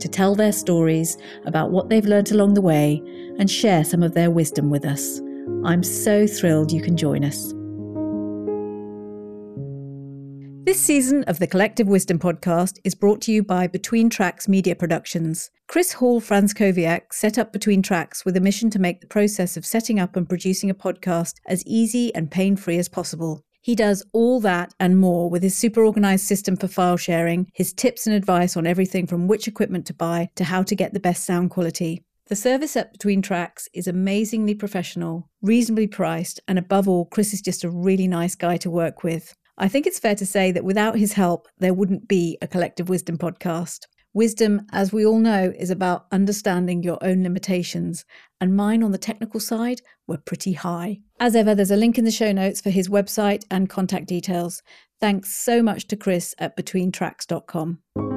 to tell their stories about what they've learned along the way and share some of their wisdom with us. I'm so thrilled you can join us. This season of the Collective Wisdom podcast is brought to you by Between Tracks Media Productions. Chris Hall Franzkowiak set up Between Tracks with a mission to make the process of setting up and producing a podcast as easy and pain free as possible. He does all that and more with his super organized system for file sharing, his tips and advice on everything from which equipment to buy to how to get the best sound quality. The service at Between Tracks is amazingly professional, reasonably priced, and above all, Chris is just a really nice guy to work with. I think it's fair to say that without his help, there wouldn't be a Collective Wisdom podcast. Wisdom, as we all know, is about understanding your own limitations, and mine on the technical side were pretty high. As ever, there's a link in the show notes for his website and contact details. Thanks so much to Chris at betweentracks.com.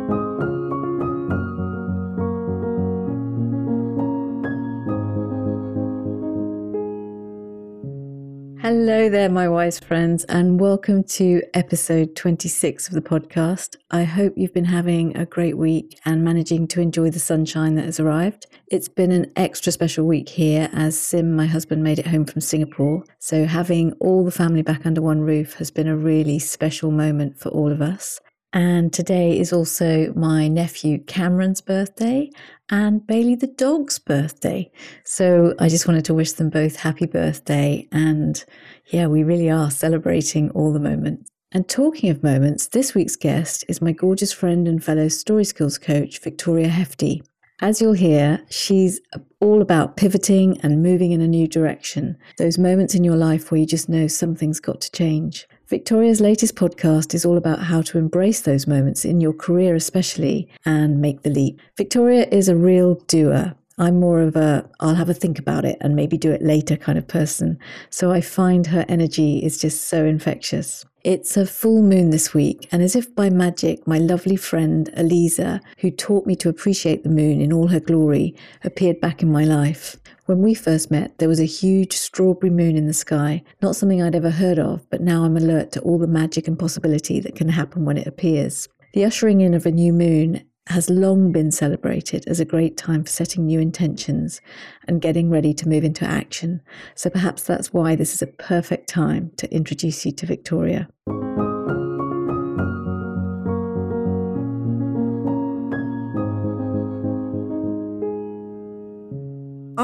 Hello there, my wise friends, and welcome to episode 26 of the podcast. I hope you've been having a great week and managing to enjoy the sunshine that has arrived. It's been an extra special week here as Sim, my husband, made it home from Singapore. So, having all the family back under one roof has been a really special moment for all of us. And today is also my nephew Cameron's birthday and Bailey the dog's birthday. So I just wanted to wish them both happy birthday. And yeah, we really are celebrating all the moments. And talking of moments, this week's guest is my gorgeous friend and fellow Story Skills coach, Victoria Hefty. As you'll hear, she's all about pivoting and moving in a new direction. Those moments in your life where you just know something's got to change. Victoria's latest podcast is all about how to embrace those moments in your career, especially, and make the leap. Victoria is a real doer. I'm more of a, I'll have a think about it and maybe do it later kind of person. So I find her energy is just so infectious. It's a full moon this week, and as if by magic, my lovely friend Aliza, who taught me to appreciate the moon in all her glory, appeared back in my life. When we first met, there was a huge strawberry moon in the sky, not something I'd ever heard of, but now I'm alert to all the magic and possibility that can happen when it appears. The ushering in of a new moon has long been celebrated as a great time for setting new intentions and getting ready to move into action. So perhaps that's why this is a perfect time to introduce you to Victoria.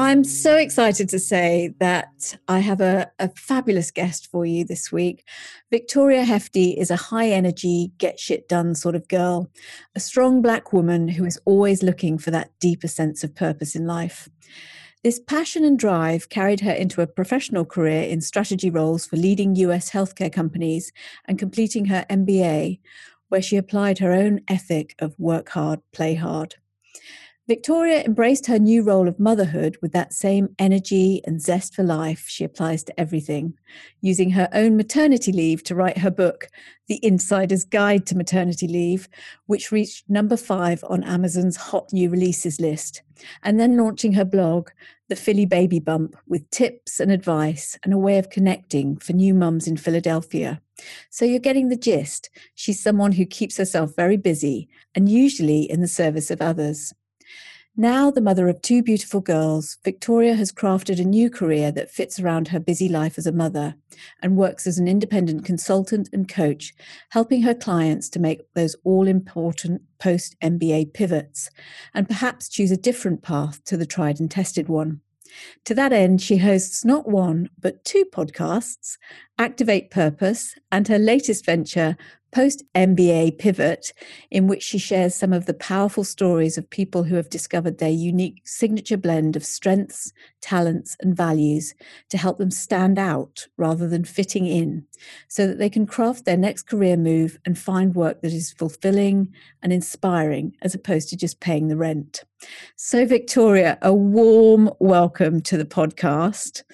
I'm so excited to say that I have a, a, fabulous guest for you this week. Victoria Hefty is a high energy, get shit done sort of girl, a strong black woman who is always looking for that deeper sense of purpose in life. This passion and drive carried her into a professional career in strategy roles for leading US healthcare companies and completing her MBA, where she applied her own ethic of work hard, play hard. Victoria embraced her new role of motherhood with that same energy and zest for life she applies to everything, using her own maternity leave to write her book, The Insider's Guide to Maternity Leave, which reached number five on Amazon's hot new releases list, and then launching her blog, The Philly Baby Bump, with tips and advice and a way of connecting for new mums in Philadelphia. So you're getting the gist. She's someone who keeps herself very busy and usually in the service of others. Now, the mother of two beautiful girls, Victoria has crafted a new career that fits around her busy life as a mother and works as an independent consultant and coach, helping her clients to make those all important post MBA pivots and perhaps choose a different path to the tried and tested one. To that end, she hosts not one, but two podcasts Activate Purpose and her latest venture, post MBA pivot, in which she shares some of the powerful stories of people who have discovered their unique signature blend of strengths, talents, and values to help them stand out rather than fitting in, so that they can craft their next career move and find work that is fulfilling and inspiring as opposed to just paying the rent. So, Victoria, a warm welcome to the podcast.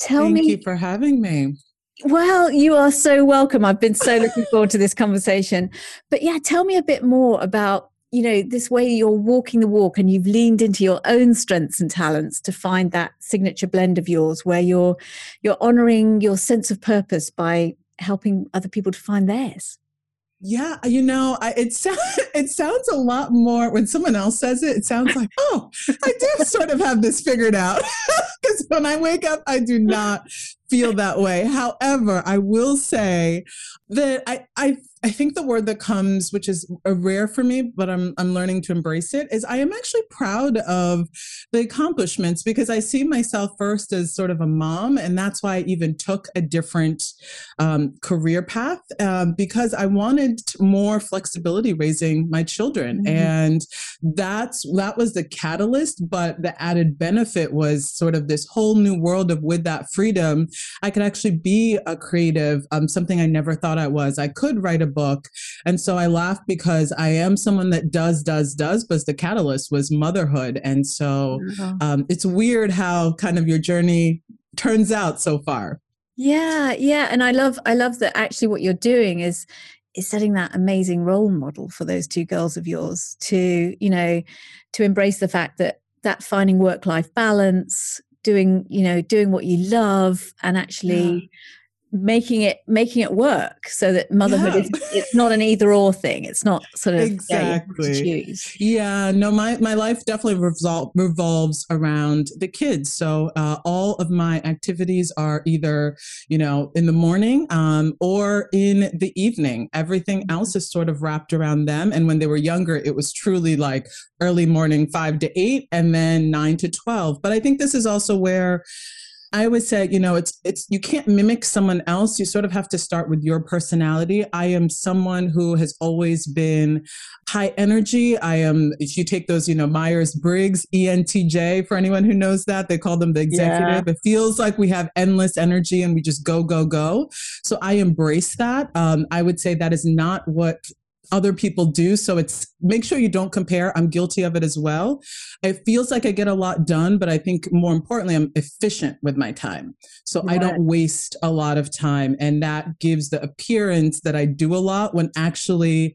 Tell Thank me. Thank you for having me. Well, you are so welcome. I've been so looking forward to this conversation. But yeah, tell me a bit more about, you know, this way you're walking the walk and you've leaned into your own strengths and talents to find that signature blend of yours where you're you're honoring your sense of purpose by helping other people to find theirs. Yeah, you know, I, it sounds it sounds a lot more when someone else says it. It sounds like, oh, I do sort of have this figured out. Because when I wake up, I do not feel that way. However, I will say that I, I I think the word that comes, which is a rare for me, but I'm I'm learning to embrace it, is I am actually proud of the accomplishments because I see myself first as sort of a mom, and that's why I even took a different um, career path um, because I wanted more flexibility raising my children, mm-hmm. and that's that was the catalyst. But the added benefit was sort of this whole new world of with that freedom, I could actually be a creative, um, something I never thought I was. I could write a book. And so I laugh because I am someone that does, does, does, but the catalyst was motherhood. And so um, it's weird how kind of your journey turns out so far. Yeah, yeah. And I love I love that actually what you're doing is is setting that amazing role model for those two girls of yours to, you know, to embrace the fact that that finding work life balance, doing, you know, doing what you love and actually making it making it work so that motherhood yeah. is it's not an either or thing. It's not sort of exactly. yeah, yeah no my my life definitely revol- revolves around the kids. So uh, all of my activities are either you know in the morning um, or in the evening. Everything mm-hmm. else is sort of wrapped around them. And when they were younger it was truly like early morning 5 to 8 and then 9 to 12 but i think this is also where I always say, you know, it's it's you can't mimic someone else. You sort of have to start with your personality. I am someone who has always been high energy. I am if you take those, you know, Myers-Briggs, ENTJ for anyone who knows that, they call them the executive. Yeah. It feels like we have endless energy and we just go go go. So I embrace that. Um, I would say that is not what other people do. So it's make sure you don't compare. I'm guilty of it as well. It feels like I get a lot done, but I think more importantly, I'm efficient with my time. So I don't waste a lot of time. And that gives the appearance that I do a lot when actually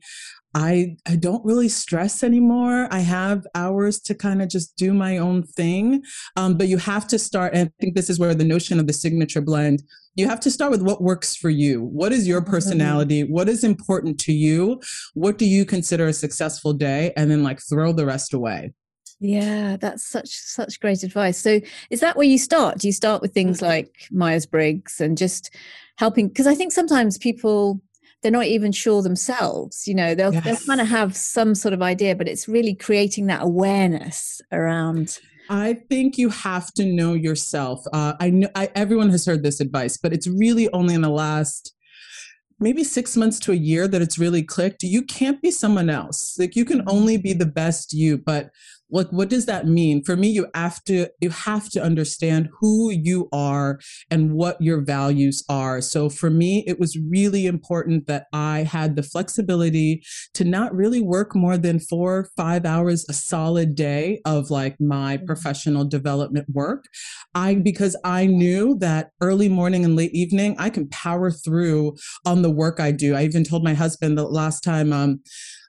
I I don't really stress anymore. I have hours to kind of just do my own thing. Um, but you have to start, and I think this is where the notion of the signature blend. You have to start with what works for you. What is your mm-hmm. personality? What is important to you? What do you consider a successful day? And then like throw the rest away. Yeah, that's such such great advice. So, is that where you start? Do you start with things mm-hmm. like Myers Briggs and just helping? Because I think sometimes people they're not even sure themselves you know they'll, yes. they'll kind of have some sort of idea but it's really creating that awareness around I think you have to know yourself. Uh, I know I, everyone has heard this advice, but it's really only in the last maybe six months to a year that it's really clicked. You can't be someone else. Like you can only be the best you. But like what does that mean? For me you have to you have to understand who you are and what your values are. So for me it was really important that i had the flexibility to not really work more than four five hours a solid day of like my mm-hmm. professional development work. I because i knew that early morning and late evening i can power through on the work i do. I even told my husband the last time um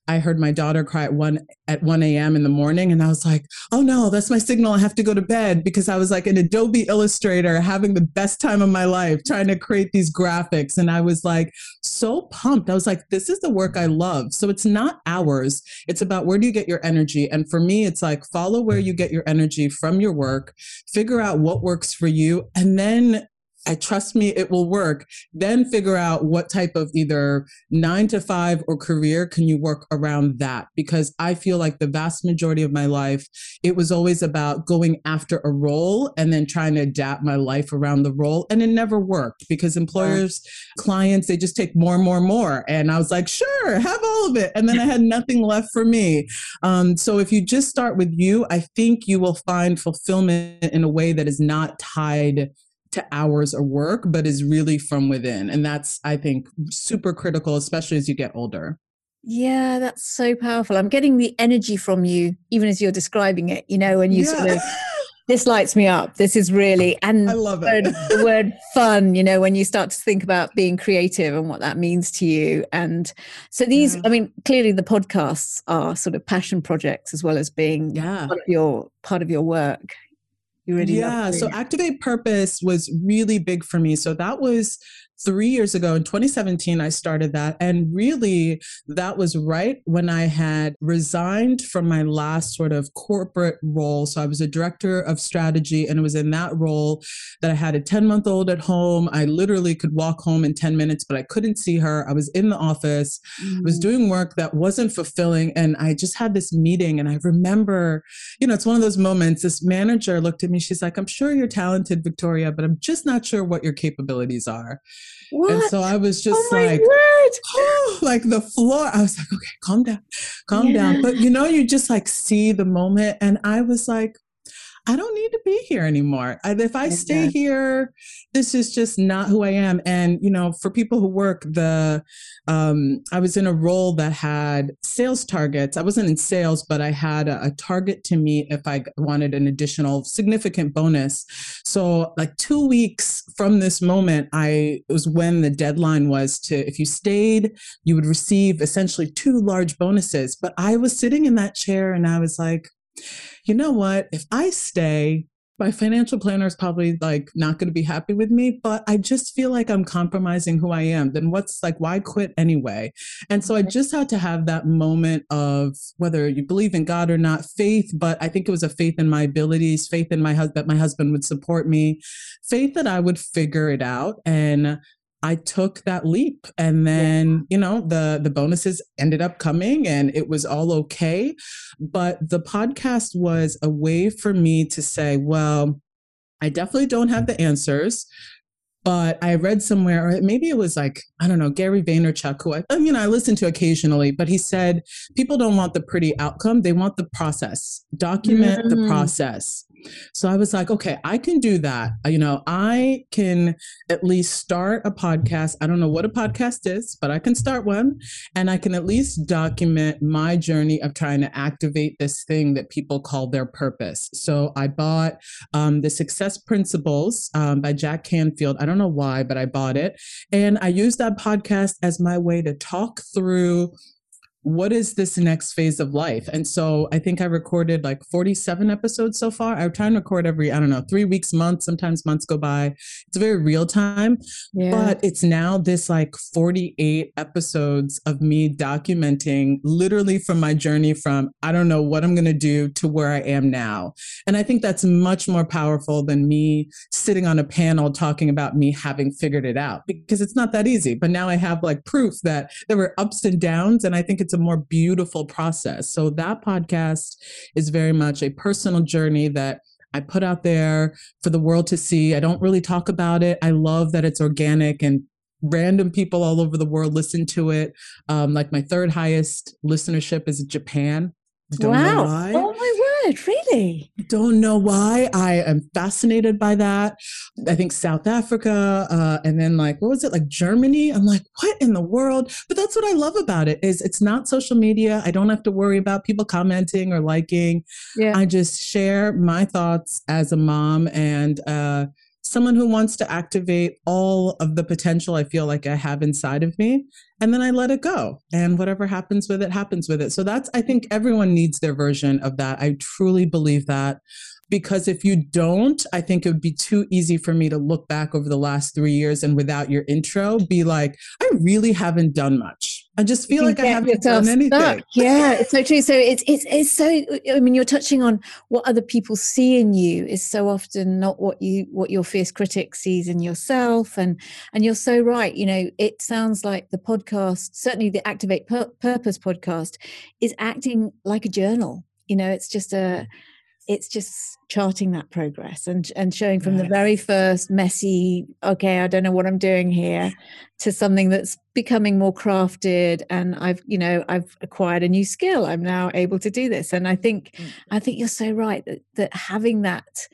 I heard my daughter cry at one at 1 a.m. in the morning. And I was like, oh no, that's my signal. I have to go to bed because I was like an Adobe Illustrator having the best time of my life trying to create these graphics. And I was like so pumped. I was like, this is the work I love. So it's not hours. It's about where do you get your energy? And for me, it's like follow where you get your energy from your work, figure out what works for you, and then I trust me, it will work. Then figure out what type of either nine to five or career can you work around that? Because I feel like the vast majority of my life, it was always about going after a role and then trying to adapt my life around the role. And it never worked because employers, yeah. clients, they just take more and more and more. And I was like, sure, have all of it. And then I had nothing left for me. Um, so if you just start with you, I think you will find fulfillment in a way that is not tied to hours of work, but is really from within. And that's, I think, super critical, especially as you get older. Yeah, that's so powerful. I'm getting the energy from you, even as you're describing it, you know, when you yeah. sort of this lights me up. This is really and I love it. the word fun, you know, when you start to think about being creative and what that means to you. And so these, Yeah. I mean, clearly the podcasts are sort of passion projects as well as being Yeah. part of your part of your work. You love yeah. So. Activate Purpose was really big for me. So that was three years ago in 2017, I started that. And really, that was right when I had resigned from my last sort of corporate role. So I was a director of strategy, and it was in that role that I had a 10 month old at home. I literally could walk home in 10 minutes, but I couldn't see her. I was in the office. I was Mm. doing work that wasn't fulfilling. And I just had this meeting. And I remember, you know, it's one of those moments. This manager looked at me. She's like, I'm sure you're talented, Victoria, but I'm just not sure what your capabilities are. What? And so I was just oh like, like the floor. I was like, okay, calm down, calm down. But you know, you just like see the moment. And I was like, I don't need to be here anymore. I, if I stay here, this is just not who I am. And you know, for people who work, the um, I was in a role that had sales targets. I wasn't in sales, but I had a, a target to meet if I wanted an additional significant bonus. So, like two weeks from this moment, I it was when the deadline was to if you stayed, you would receive essentially two large bonuses. But I was sitting in that chair and I was like, you know what? If I stay, my financial planner is probably like not going to be happy with me, but I just feel like I'm compromising who I am. Then what's like, why quit anyway? And so I just had to have that moment of whether you believe in God or not, faith, but I think it was a faith in my abilities, faith in my husband, that my husband would support me, faith that I would figure it out. And I took that leap and then, you know, the the bonuses ended up coming and it was all okay. But the podcast was a way for me to say, well, I definitely don't have the answers. But I read somewhere, or maybe it was like, I don't know, Gary Vaynerchuk, who I, you know, I listen to occasionally, but he said, people don't want the pretty outcome. They want the process. Document the Mm. process. So I was like, okay, I can do that. Uh, You know, I can at least start a podcast. I don't know what a podcast is, but I can start one and I can at least document my journey of trying to activate this thing that people call their purpose. So I bought um, the Success Principles um, by Jack Canfield. I don't know why, but I bought it. And I used that podcast as my way to talk through what is this next phase of life? And so I think I recorded like 47 episodes so far. I try and record every, I don't know, three weeks, months, sometimes months go by. It's very real time, Yeah. but it's now this like 48 episodes of me documenting literally from my journey from I don't know what I'm going to do to where I am now. And I think that's much more powerful than me sitting on a panel talking about me having figured it out because it's not that easy. But now I have like proof that there were ups and downs. And I think it's a more beautiful process. So that podcast is very much a personal journey that I put out there for the world to see. I don't really talk about it. I love that it's organic and random people all over the world listen to it. Um, like my third highest listenership is Japan. Don't know wow. why. Word, really? Don't know why. I am fascinated by that. I think South Africa, uh, and then like what was it like Germany? I'm like, what in the world? But that's what I love about it is it's not social media. I don't have to worry about people commenting or liking. Yeah. I just share my thoughts as a mom and uh, someone who wants to activate all of the potential I feel like I have inside of me. And then I let it go. And whatever happens with it, happens with it. So that's, I think everyone needs their version of that. I truly believe that. Because if you don't, I think it would be too easy for me to look back over the last three years and without your intro, be like, I really haven't done much. I just feel like I haven't done anything. stuck. Yeah, it's so true. So it's it's it's so. I mean, you're touching on what other people see in you is so often not what you what your fierce critic sees in yourself, and and you're so right. You know, it sounds like the podcast, certainly the Activate Pur- Purpose podcast, is acting like a journal. You know, it's just a it's just charting that progress and and showing from the very first messy okay i don't know what i'm doing here to something that's becoming more crafted and i've you know i've acquired a new skill. I'm now able to do this. And i think Mm. i think you're so right that that having that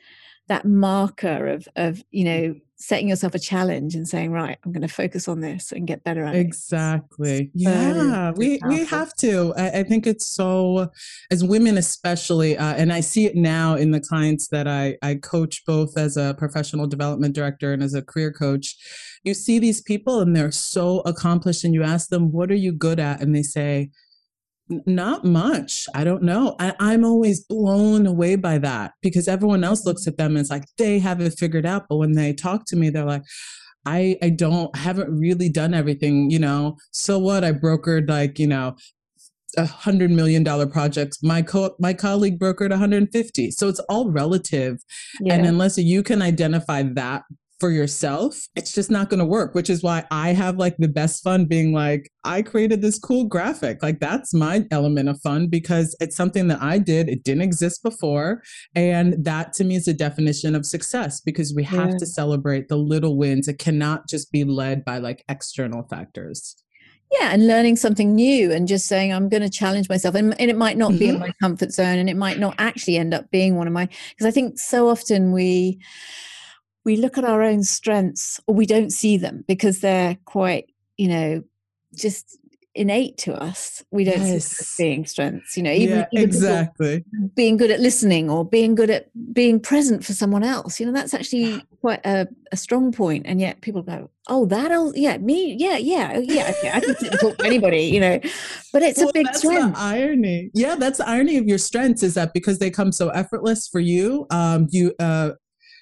that marker of of you know setting yourself a challenge and saying, right, I'm going to focus on this and get better at exactly. it. Exactly. Yeah, we, we have to. I, I, think it's so, as women especially, uh, and I see it now in the clients that I, I coach both as a professional development director and as a career coach. You see these people and they're so accomplished, and you ask them, What are you good at? And they say, not much. I don't know. I, am always blown away by that because everyone else looks at them and it's like they have it figured out. But when they talk to me, they're like, I I don't haven't really done everything, you know. So what? I brokered like, you know, a hundred million dollar projects. My co my colleague brokered 150. So it's all relative. Yeah. And unless you can identify that for yourself, it's just not going to work, which is why I have like the best fun being like, I created this cool graphic. Like, that's my element of fun because it's something that I did. It didn't exist before. And that to me is a definition of success because we have yeah. to celebrate the little wins. It cannot just be led by like external factors. Yeah, and learning something new and just saying, I'm going to challenge myself. And, and it might not mm-hmm. be in mm-hmm. my comfort zone and it might not actually end up being one of my, because I think so often we, we look at our own strengths or we don't see them because they're quite, you know, just innate to us. We don't yes. see being strengths, you know, even, yeah, even exactly being good at listening or being good at being present for someone else. You know, that's actually quite a, a strong point. And yet people go, Oh, that'll yeah, me, yeah, yeah, oh, yeah, okay, I can talk to anybody, you know. But it's well, a big that's strength. The irony. Yeah, that's the irony of your strengths is that because they come so effortless for you, um, you uh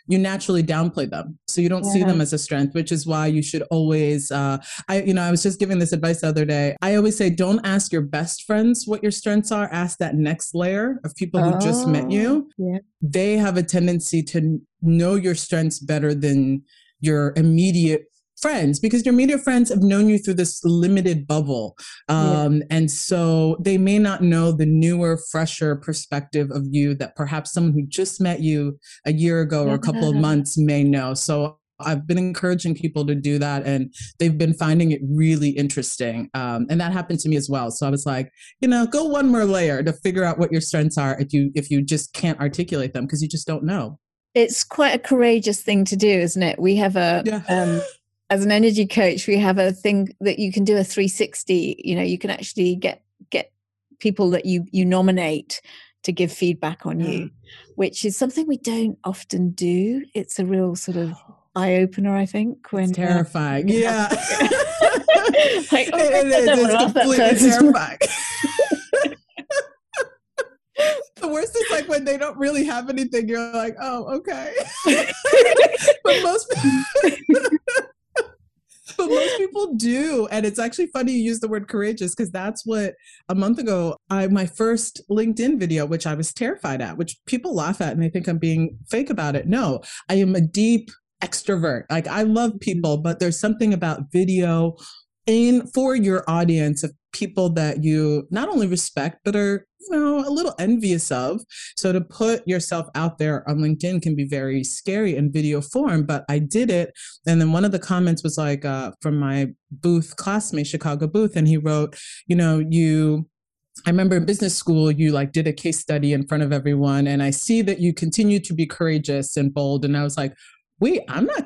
you naturally downplay them so you don't yeah. see them as a strength which is why you should always uh, i you know i was just giving this advice the other day i always say don't ask your best friends what your strengths are ask that next layer of people who oh, just met you oh, yeah. they have a tendency to know your strengths better than your immediate friends because your media friends have known you through this limited bubble. Um, yeah. And so they may not know the newer, fresher perspective of you that perhaps someone who just met you a year ago or a couple of months may know. So I've been encouraging people to do that and they've been finding it really interesting. Um, and that happened to me as well. So I was like, you know, go one more layer to figure out what your strengths are if you if you just can't articulate them because you just don't know. It's quite a courageous thing to do, isn't it? We have a yeah. um, as an energy coach we have a thing that you can do a 360 you know you can actually get get people that you you nominate to give feedback on you mm. which is something we don't often do. It's a real sort of eye opener i think when it's terrifying. uh, yeah. like, oh, it, it is. it's completely terrifying. The worst is like when they don't really have anything you're like oh okay. But most but most people do. And it's actually funny you use the word courageous because that's what a month ago, I my first LinkedIn video, which I was terrified at, which people laugh at and they think I'm being fake about it. No, I am a deep extrovert. Like I love people, but there's something about video in for your audience of people that you not only respect but are you know a little envious of so to put yourself out there on linkedin can be very scary in video form but i did it and then one of the comments was like uh, from my booth classmate chicago booth and he wrote you know you I remember in business school, you like did a case study in front of everyone, and I see that you continue to be courageous and bold. And I was like, wait, I'm not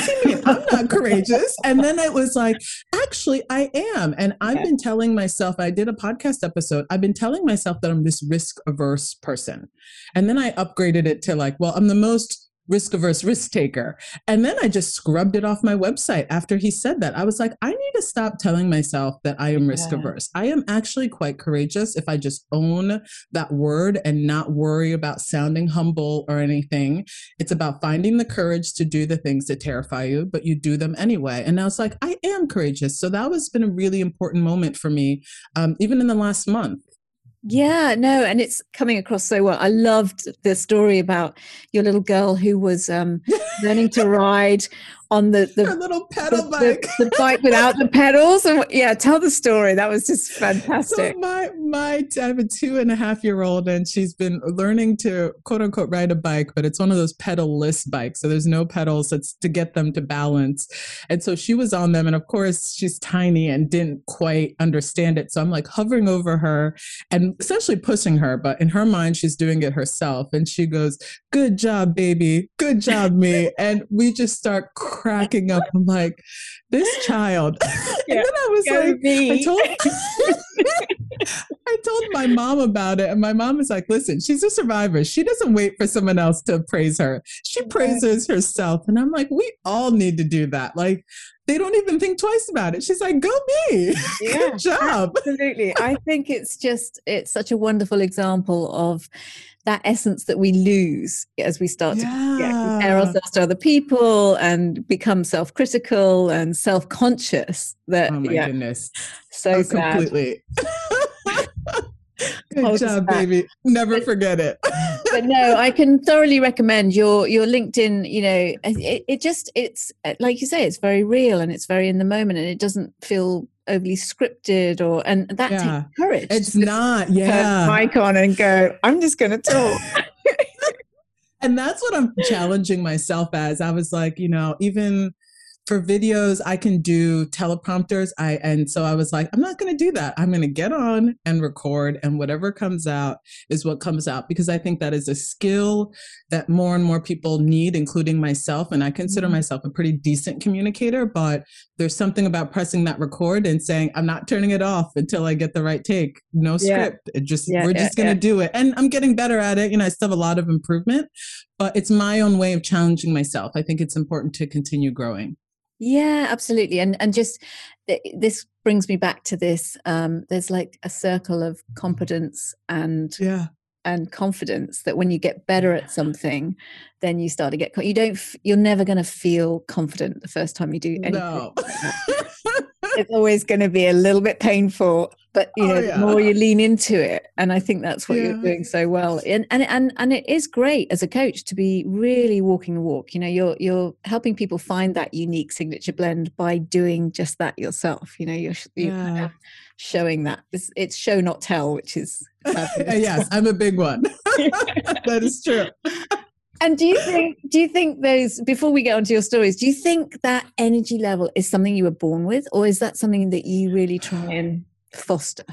courageous. I'm not courageous. And then it was like, actually, I am. And I've been telling myself, I did a podcast episode, I've been telling myself that I'm this risk averse person. And then I upgraded it to like, well, I'm the most risk averse risk taker. And then I just scrubbed it off my website after he said that. I was like, I need to stop telling myself that I am risk averse. I am actually quite courageous if I just own that word and not worry about sounding humble or anything. It's about finding the courage to do the things that terrify you, but you do them anyway. And I was like, I am courageous. So that was been a really important moment for me, um, even in the last month. Yeah, no, and it's coming across so well. I loved the story about your little girl who was um, learning to ride on the the Her little pedal the, bike. the, the bike without the pedals. And yeah, tell the story. That was just So fantastic. my my I have a two and a half year old and she's been learning to quote unquote ride a bike, but it's one of those pedal-less bikes. So there's no pedals. It's to get them to balance. And so she was on them, and of course she's tiny and didn't quite understand it. So I'm like hovering over her and essentially pushing her, but in her mind she's doing it herself. And she goes, Good job, baby. Good job, me. And we just start cracking up. I'm like, this child. Yeah. And then I was Go like, I told I told my mom about it, and my mom is like, "Listen, she's a survivor. She doesn't wait for someone else to praise her. She praises herself." And I'm like, "We all need to do that. Like, they don't even think twice about it." She's like, "Go me. Yeah, Good job." Absolutely. I think it's just it's such a wonderful example of that essence that we lose as we start to yeah, compare ourselves to other people and become self-critical and self-conscious that Oh my yeah goodness. so Oh, completely. Good job, baby. Never forget it. but no i can thoroughly recommend your your linkedin you know it, it just it's like you say it's very real and it's very in the moment and it doesn't feel overly scripted or and that Yeah. takes courage It's not. Yeah. mic on and go i'm just to talk and that's what I'm challenging myself as. I was like, you know, even for videos, I can do teleprompters. I and so I was like, I'm not going to do that. I'm going to get on and record, and whatever comes out is what comes out because I think that is a skill that more and more people need, including myself. And I consider Mhm. myself a pretty decent communicator, but there's something about pressing that record and saying, I'm not turning it off until I get the right take. No Yeah. script. It just Yeah, we're yeah, just gonna yeah. do it. And I'm getting better at it. You know, I still have a lot of improvement, but it's my own way of challenging myself. I think it's important to continue growing. Yeah, absolutely. And and just th- this brings me back to this. Um, there's like a circle of competence and Yeah. And confidence that when you get better at something, then you start to get. You don't. You're never going to feel confident the first time you do anything. No. It's always going to be a little bit painful, but you Oh, know, yeah. the more you lean into it, and I think that's what you're doing so well. And and and and it is great as a coach to be really walking the walk. You know, you're you're helping people find that unique signature blend by doing just that yourself. You know, you're, you're kind of showing that. It's, it's show not tell, which is. yes, I'm a big one. that is true. And do you think do you think those before we get onto your stories, do you think that energy level is something you were born with, or is that something that you really try and foster?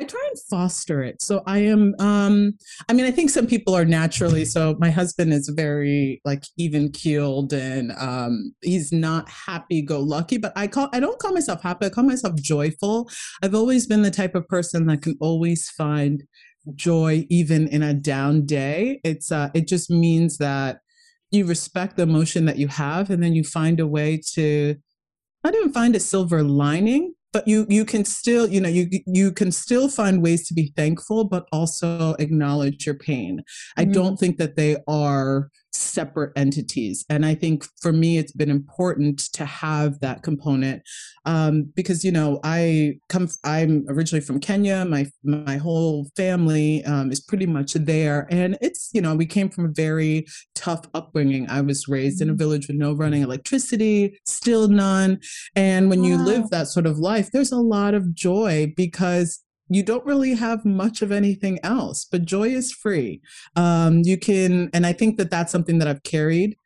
I try and foster it. So I am um I mean I think some people are naturally so my husband is very like even keeled and um he's not happy go lucky but I call I don't call myself happy I call myself joyful. I've always been the type of person that can always find joy even in a down day. It's uh it just means that you respect the emotion that you have and then you find a way to not even find a silver lining but you you can still you know you you can still find ways to be thankful but also acknowledge your pain i Mhm. don't think that they are separate entities. And i think for me it's been important to have that component um, because you know i come i'm originally from kenya. My my whole family um, is pretty much there. And it's you know we came from a very tough upbringing. I was raised in a Mhm. village with no running electricity still none. And when you live that sort of life, there's a lot of joy because you don't really have much of anything else, but joy is free. Um, you can, and I think that that's something that I've carried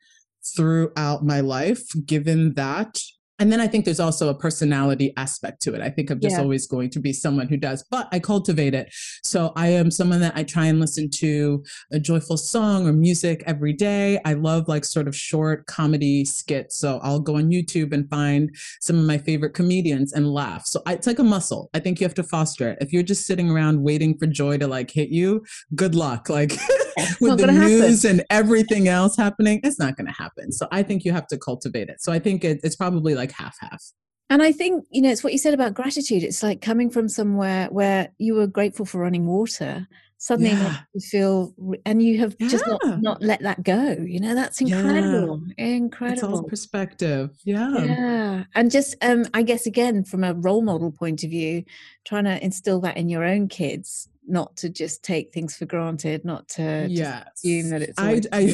throughout my life, given that. And then I think there's also a personality aspect to it. I think I'm just Yeah. always going to be someone who does, but I cultivate it. So I am someone that I try and listen to a joyful song or music every day. I love like sort of short comedy skits. So I'll go on YouTube and find some of my favorite comedians and laugh. So I, it's like a muscle. I think you have to foster it. If you're just sitting around waiting for joy to like hit you, good luck. Like with the gonna happen. news and everything else happening, it's not going to happen. So I think you have to cultivate it. So I think it, it's probably like half half. And I think, you know, it's what you said about gratitude. It's like coming from somewhere where you were grateful for running water, suddenly Yeah. you feel, and you have just not, not let that go. You know, that's Yeah. incredible. It's all Incredible. perspective. Yeah. Yeah. And just, um, I guess, again, from a role model point of view, trying to instill that in your own kids not to just take things for granted, not to yeah assume that it's. I, I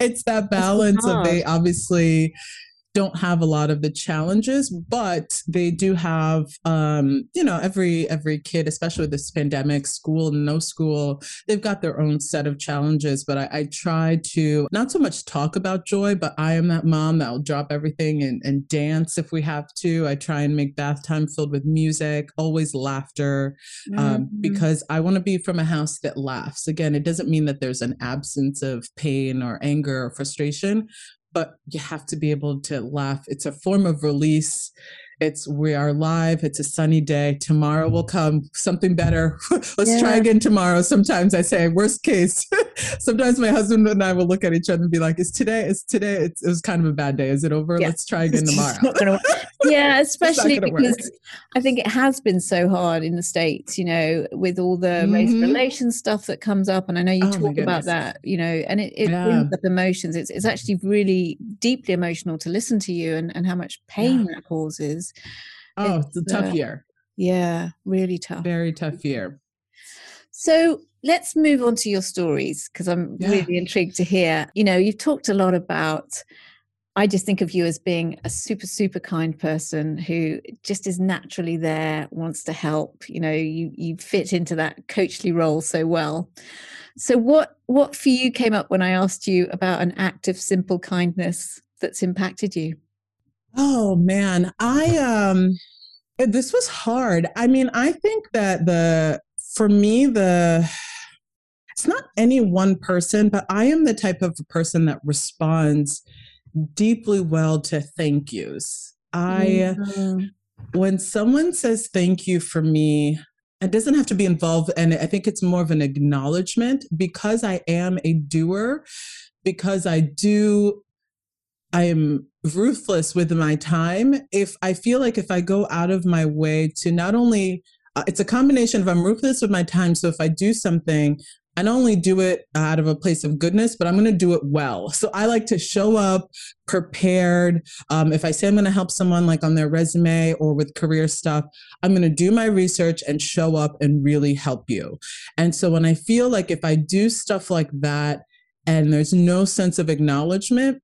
it's that balance of they obviously don't have a lot of the challenges, but they do have, um, you know, every every kid, especially with this pandemic, school, no school, they've got their own set of challenges. But I, I try to not so much talk about joy, but I am that mom that will drop everything and, and dance if we have to. I try and make bath time filled with music, always laughter, um, mm-hmm. because I want to be from a house that laughs. Again, it doesn't mean that there's an absence of pain or anger or frustration, but you have to be able to laugh. It's a form of release. It's we are live. It's a sunny day. Tomorrow will mm-hmm. come something better. Let's yeah. try again tomorrow. Sometimes I say worst case. Sometimes my husband and I will look at each other and be like, "Is today? Is today? It's, it was kind of a bad day. Is it over? Yeah. Let's try again tomorrow." yeah, especially because work. I think it has been so hard in the states. You know, with all the mm-hmm. race relations stuff that comes up, and I know you oh talk about that. You know, and it, it yeah. brings up emotions. It's it's actually really deeply emotional to listen to you and and how much pain that causes. Oh, it's, it's a tough uh, year. Yeah, really tough. Very tough year. So let's move on to your stories because I'm yeah. really intrigued to hear. You know, you've talked a lot about. I just think of you as being a super, super kind person who just is naturally there, wants to help. You know, you you fit into that coachly role so well. So, what what for you came up when I asked you about an act of simple kindness that's impacted you? Oh man, I um this was hard. I mean, I think that the for me the it's not any one person, but I am the type of person that responds deeply well to thank yous. I mm-hmm. when someone says thank you for me, it doesn't have to be involved and I think it's more of an acknowledgement because I am a doer because I do I am ruthless with my time. If I feel like if I go out of my way to not only, uh, it's a combination of I'm ruthless with my time. So if I do something, I not only do it out of a place of goodness, but I'm going to do it well. So I like to show up prepared. Um, if I say I'm going to help someone like on their resume or with career stuff, I'm going to do my research and show up and really help you. And so when I feel like if I do stuff like that, and there's no sense of acknowledgement,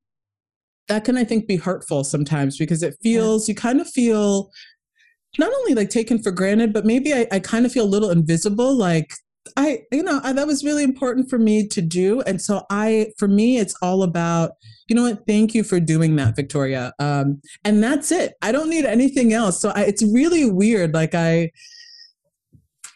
that can I think be hurtful sometimes because it feels yeah. you kind of feel not only like taken for granted, but maybe I, I kind of feel a little invisible. Like I, you know, I, that was really important for me to do. And so I, for me, it's all about, you know what? Thank you for doing that, Victoria. Um, and that's it. I don't need anything else. So I, it's really weird. Like I,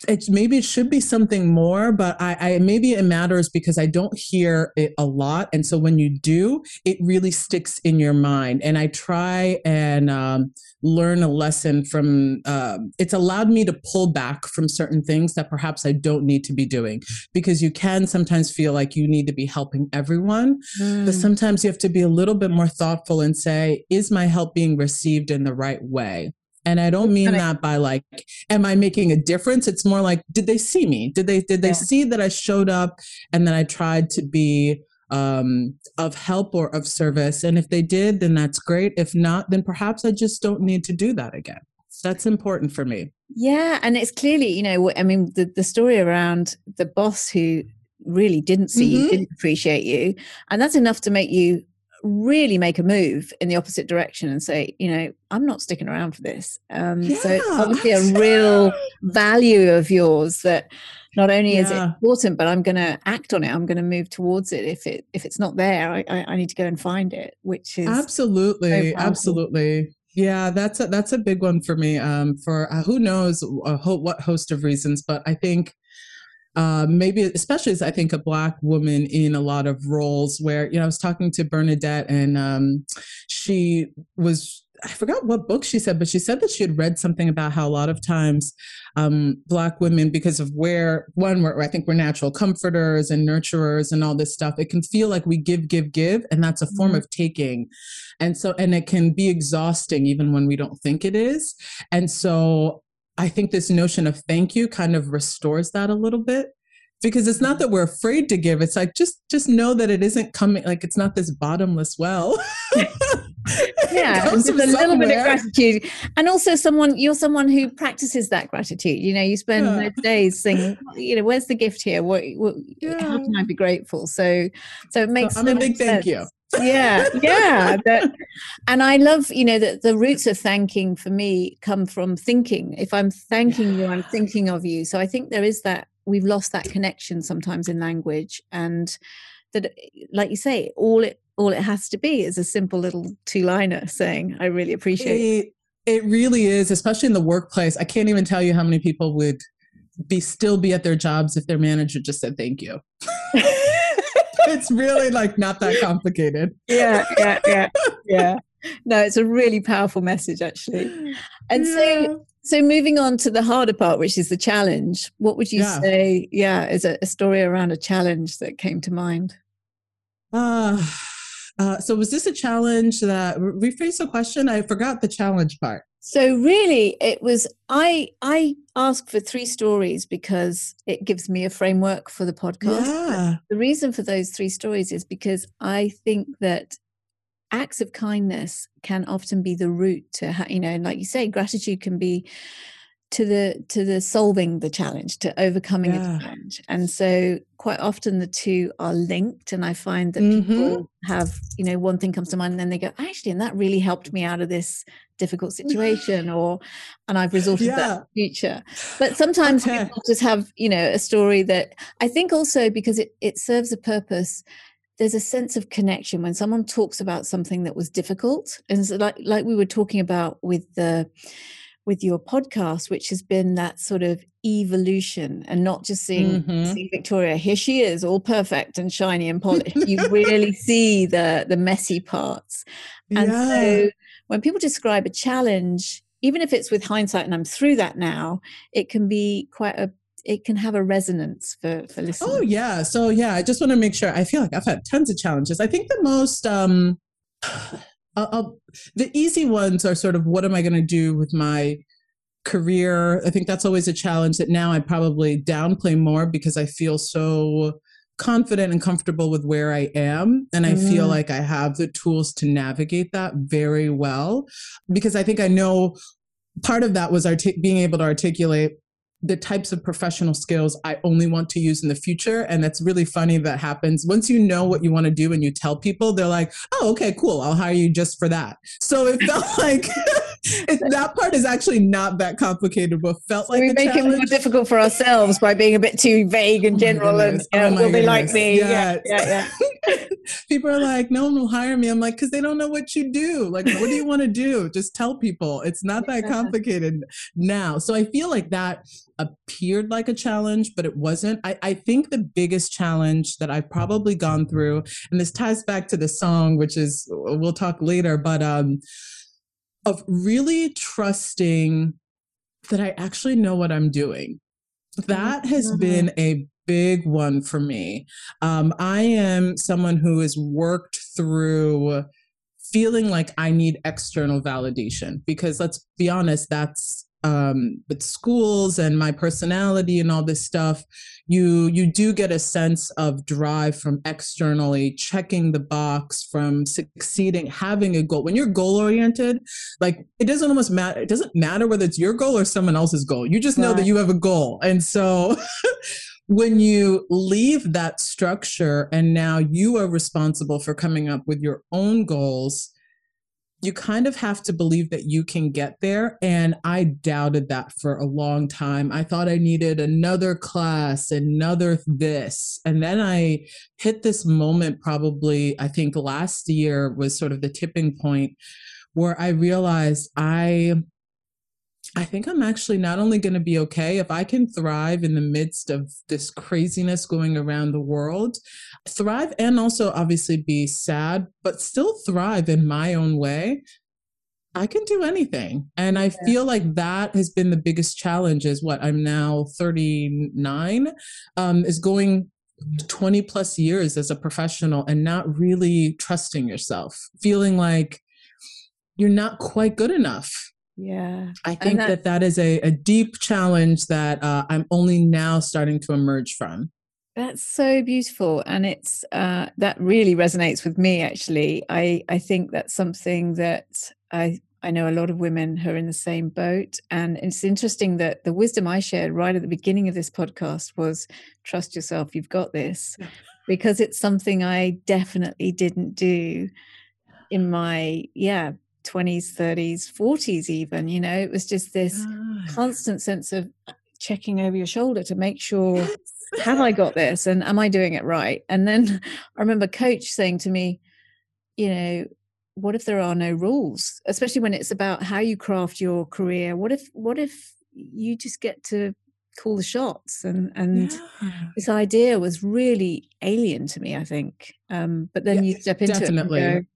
it maybe it should be something more, but I, I maybe it matters because I don't hear it a lot, and so when you do, it really sticks in your mind. And I try and um, learn a lesson from. Uh, it's allowed me to pull back from certain things that perhaps I don't need to be doing because you can sometimes feel like you need to be helping everyone, mm. but sometimes you have to be a little bit more thoughtful and say, is my help being received in the right way? And I don't mean that by like, am I making a difference? It's more like, did they see me? Did they did they yeah. see that I showed up and that I tried to be um, of help or of service? And if they did, then that's great. If not, then perhaps I just don't need to do that again. That's important for me. Yeah, and it's clearly, you know, I mean, the the story around the boss who really didn't see mm-hmm. you, didn't appreciate you, and that's enough to make you really make a move in the opposite direction and say, you know, I'm not sticking around for this. Um, yeah. So it's obviously a real value of yours that not only yeah. is it important, but I'm going to act on it. I'm going to move towards it. If it if it's not there, I, I, I need to go and find it. Which is absolutely, absolutely. Yeah, that's a that's a big one for me. Um, for uh, who knows a ho- what host of reasons, but I think uh, maybe especially as I think a black woman in a lot of roles where you know I was talking to Bernadette and um, she was I forgot what book she said, but she said that she had read something about how a lot of times um, black women, because of where one, where I think we're natural comforters and nurturers and all this stuff, it can feel like we give, give, give, and that's a form mm-hmm. of taking, and so and it can be exhausting even when we don't think it is, and so I think this notion of thank you kind of restores that a little bit because it's not mm-hmm. that we're afraid to give it's like just just know that it isn't coming like it's not this bottomless well yeah, just a little bit of gratitude, and also someone you're someone who practices that gratitude. You know, you spend yeah. those days saying, you know, where's the gift here? What, what yeah. how can I be grateful? So, so it makes. So I'm a big sense. thank you. Yeah yeah that, and i love you know that the roots of thanking for me come from thinking. If i'm thanking you i'm thinking of you. So i think there is that we've lost that connection sometimes in language and that like you say all it all it has to be is a simple little two liner saying i really appreciate it it really is especially in the workplace. I can't even tell you how many people would be still be at their jobs if their manager just said thank you it's really like not that complicated yeah yeah yeah yeah no it's a really powerful message actually and yeah. so so moving on to the harder part, which is the challenge, what would you yeah. say? Yeah, is a, a, story around a challenge that came to mind? Uh, uh, so was this a challenge that rephrase the question? I forgot the challenge part. So really, it was I I asked for three stories because it gives me a framework for the podcast. Yeah. The reason for those three stories is because I think that acts of kindness can often be the route to how, you know like you say gratitude can be to the to the solving the challenge to overcoming yeah. a challenge and so quite often the two are linked and i find that mm-hmm. people have you know one thing comes to mind and then they go actually and that really helped me out of this difficult situation or and i've resorted yeah. to that future but sometimes okay. people just have you know a story that i think also because it it serves a purpose there's a sense of connection when someone talks about something that was difficult and so like like we were talking about with the with your podcast which has been that sort of evolution and not just seeing, mm-hmm. seeing victoria here she is all perfect and shiny and polished you really see the the messy parts and yeah. so when people describe a challenge even if it's with hindsight and i'm through that now it can be quite a it can have a resonance for for listeners. Oh yeah. So yeah, I just want to make sure. I feel like I've had tons of challenges. I think the most um I'll, I'll, the easy ones are sort of what am I going to do with my career? I think that's always a challenge that now I probably downplay more because I feel so confident and comfortable with where I am. And I mm. feel like I have the tools to navigate that very well because I think I know part of that was artic- being able to articulate the types of professional skills I only want to use in the future. And that's really funny that happens. Once you know what you want to do and you tell people, they're like, oh, okay, cool. I'll hire you just for that. So it felt like it, that part is actually not that complicated, but felt so like we make challenge. it more difficult for ourselves by being a bit too vague and oh general oh and you know, oh will be like me. Yeah, yeah, yeah. yeah. people are like, no one will hire me. I'm like, because they don't know what you do. Like, what do you want to do? Just tell people. It's not that complicated now. So I feel like that appeared like a challenge, but it wasn't. I, I think the biggest challenge that I've probably gone through, and this ties back to the song, which is we'll talk later, but um, of really trusting that I actually know what I'm doing. That has mm-hmm. been a big one for me. Um, I am someone who has worked through feeling like I need external validation because let's be honest, that's um, with schools and my personality and all this stuff, you you do get a sense of drive from externally checking the box, from succeeding, having a goal. When you're goal oriented, like it doesn't almost matter. It doesn't matter whether it's your goal or someone else's goal. You just know that you have a goal, and so. when you leave that structure and now you are responsible for coming up with your own goals, you kind of have to believe that you can get there. And I doubted that for a long time. I thought I needed another class, another this. And then I hit this moment, probably, I think last year was sort of the tipping point where I realized I I think I'm actually not only going to be okay if I can thrive in the midst of this craziness going around the world, thrive and also obviously be sad, but still thrive in my own way. I can do anything. And I yeah. feel like that has been the biggest challenge is what I'm now 39 um, is going 20 plus years as a professional and not really trusting yourself, feeling like you're not quite good enough yeah. I think that that is a, a deep challenge that uh, I'm only now starting to emerge from. That's so beautiful, and it's uh, that really resonates with me. Actually, I I think that's something that I I know a lot of women who are in the same boat, and it's interesting that the wisdom I shared right at the beginning of this podcast was trust yourself. You've got this, because it's something I definitely didn't do in my yeah 20s, 30s, 40s. Even you know, it was just this constant sense of checking over your shoulder to make sure have I got this and am I doing it right? And then I remember coach saying to me, you know, what if there are no rules, especially when it's about how you craft your career? What if what if you just get to call the shots and and yeah. this idea was really alien to me, I think. Um, but then yeah, you step into definitely. it and go,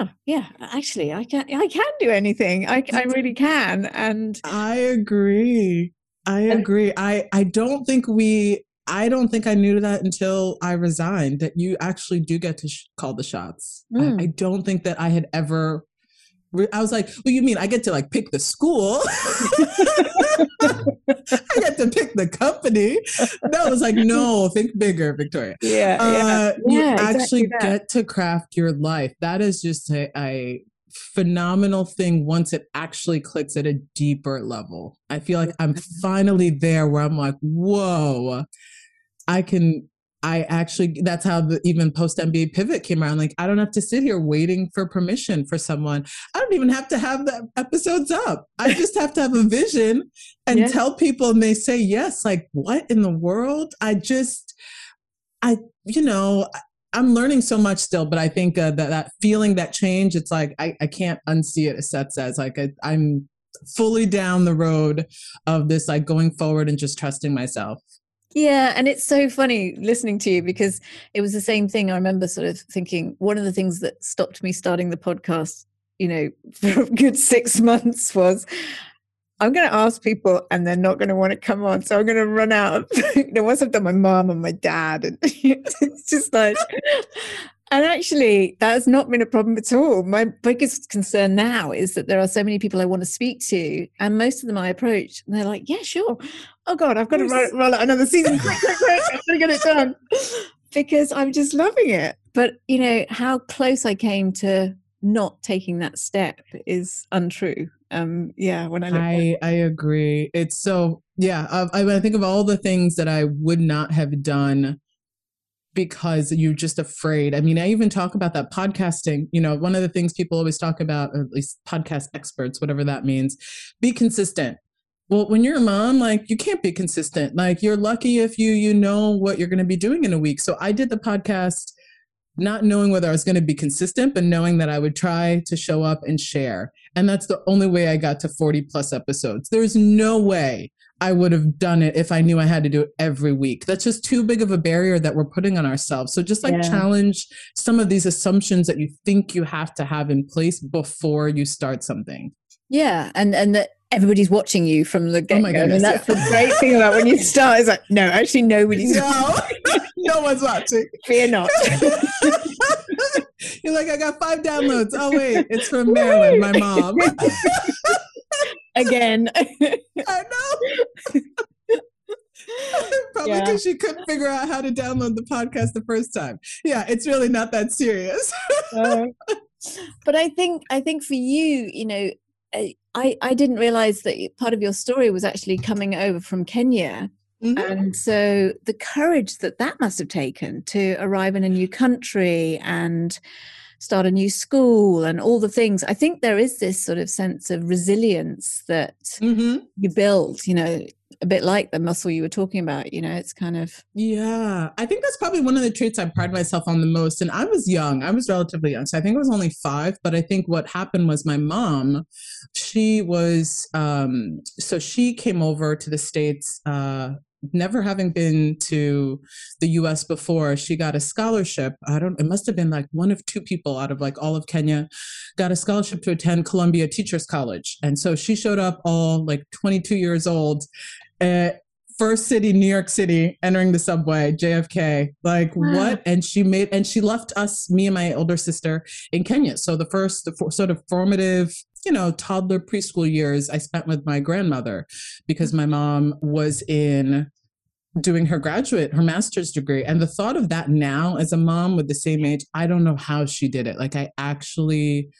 oh yeah actually i can i can do anything i, I really can and i agree i agree i i don't think we I don't think I knew that until I resigned that you actually do get to sh- call the shots. Mm. I, I, hmm. don't think that I had ever. Re- I was like, "Well, you mean I get to like pick the school? I get to pick the company?" No, I was like, "No, think bigger, Victoria. Yeah, uh, yeah. you yeah, actually exactly get to craft your life. That is just a, a phenomenal thing once it actually clicks at a deeper level. I feel like I'm mm-hmm. finally there where I'm like, whoa, I can I actually that's how the even post MBA pivot came around. Like I don't have to sit here waiting for permission for someone. I don't even have to have the episodes up. I just have to have a vision and tell people and they say yes. Like what in the world? I just I you know I'm learning so much still, but I think uh, that that feeling, that change, it's like I, I can't unsee it. As Seth says, like I, I'm fully down the road of this, like going forward and just trusting myself. Yeah, and it's so funny listening to you because it was the same thing. I remember sort of thinking one of the things that stopped me starting the podcast, you know, for a good six months was I'm going to ask people and they're not going to want to come on. So I'm going to run out of, you know, once I've done my mom and my dad, and it's just like, and actually, that has not been a problem at all. My biggest concern now is that there are so many people I want to speak to, and most of them I approach, and they're like, "Yeah, sure. Oh God, I've got to roll, roll out another season. quick, quick, quick! I'm going to get it done." Because I'm just loving it. But you know how close I came to not taking that step is untrue. Um, yeah, when I I, I agree. It's so yeah. I, I think of all the things that I would not have done because you're just afraid. I mean, I even talk about that podcasting. You know, one of the things people always talk about, or at least podcast experts, whatever that means, be consistent. Well, when you're a mom, like you can't be consistent. Like you're lucky if you you know what you're going to be doing in a week. So I did the podcast not knowing whether I was going to be consistent, but knowing that I would try to show up and share. And that's the only way I got to 40 plus episodes. There's no way I would have done it if I knew I had to do it every week. That's just too big of a barrier that we're putting on ourselves. So just like yeah. challenge some of these assumptions that you think you have to have in place before you start something. Yeah, and and that everybody's watching you from the get go. Oh and that's yeah. the great thing about when you start is like, no, actually nobody's no, no one's watching. Fear not. You're like, I got five downloads. Oh wait, it's from Marilyn, my mom. Again. I know. Probably because yeah. she couldn't figure out how to download the podcast the first time. Yeah, it's really not that serious. uh, but I think I think for you, you know, I, I didn't realize that part of your story was actually coming over from Kenya. Mm-hmm. And so the courage that that must have taken to arrive in a new country and start a new school and all the things. I think there is this sort of sense of resilience that mm-hmm. you build, you know, a bit like the muscle you were talking about you know it's kind of yeah. I think that's probably one of the traits i pride myself on the most. And i was young. I was relatively young. So i think i was only five. But i think what happened was my mom she was um so she came over to the states uh never having been to the US before, she got a scholarship. I don't, it must have been like one of two people out of like all of Kenya got a scholarship to attend Columbia Teachers College. And so she showed up all like 22 years old at first city, New York City, entering the subway, JFK. Like wow. what? And she made, and she left us, me and my older sister in Kenya. So the first, the for, sort of formative you know, toddler preschool years I spent with my grandmother because my mom was in doing her graduate, her master's degree. And the thought of that now as a mom with the same age, I don't know how she did it. Like I actually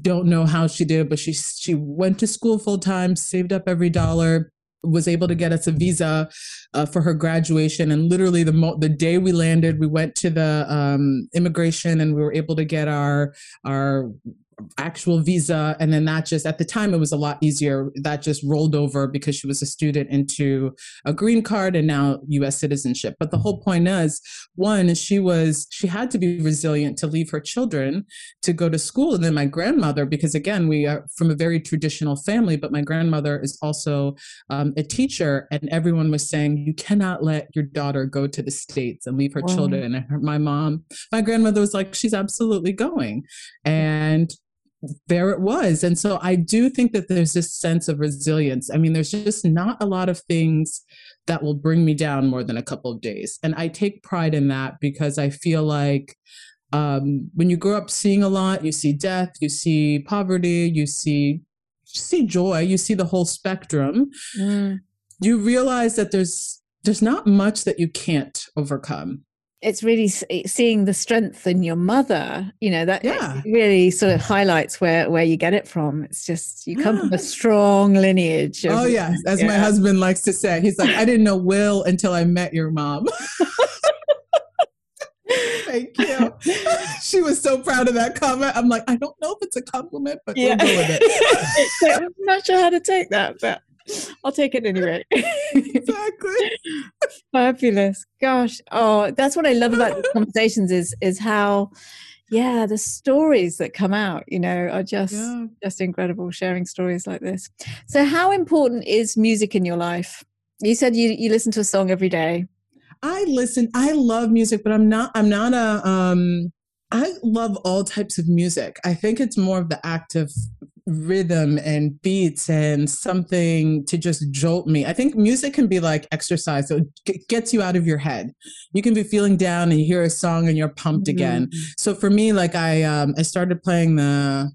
don't know how she did, it, but she she went to school full time, saved up every dollar, was able to get us a visa uh, for her graduation. And literally the mo- the day we landed, we went to the um, immigration and we were able to get our our actual visa and then that just at the time it was a lot easier. That just rolled over because she was a student into a green card and now US citizenship. But the whole point is one she was she had to be resilient to leave her children to go to school. And then my grandmother because again we are from a very traditional family but my grandmother is also um, a teacher and everyone was saying you cannot let your daughter go to the states and leave her wow. children. And her, my mom my grandmother was like she's absolutely going. And there it was. And so I do think that there's this sense of resilience. I mean, there's just not a lot of things that will bring me down more than a couple of days. And I take pride in that because I feel like um, when you grow up seeing a lot, you see death, you see poverty, you see you see joy, you see the whole spectrum. Mm. You realize that there's there's not much that you can't overcome it's really eh, seeing the strength in your mother you know that yeah. really sort of highlights where where you get it from it's just you come yeah. from a strong lineage of, oh yes as yeah. my husband likes to say he's like i didn't know will until i met your mom Thank you. she was so proud of that comment. I'm like, I don't know if it's a compliment, but yeah. we'll go with it. I'm not sure how to take that, but I'll take it anyway. exactly. Fabulous. Gosh. Oh, that's what I love about these conversations is is how yeah, the stories that come out, you know, are just yeah. just incredible sharing stories like this. So how important is music in your life? You said you you listen to a song every day. I listen, I love music, but I'm not I'm not a um I love all types of music. I think it's more of the act of rhythm and beats and something to just jolt me. I think music can be like exercise. So it gets you out of your head. You can be feeling down and you hear a song and you're pumped mm-hmm. again. So for me, like I um I started playing the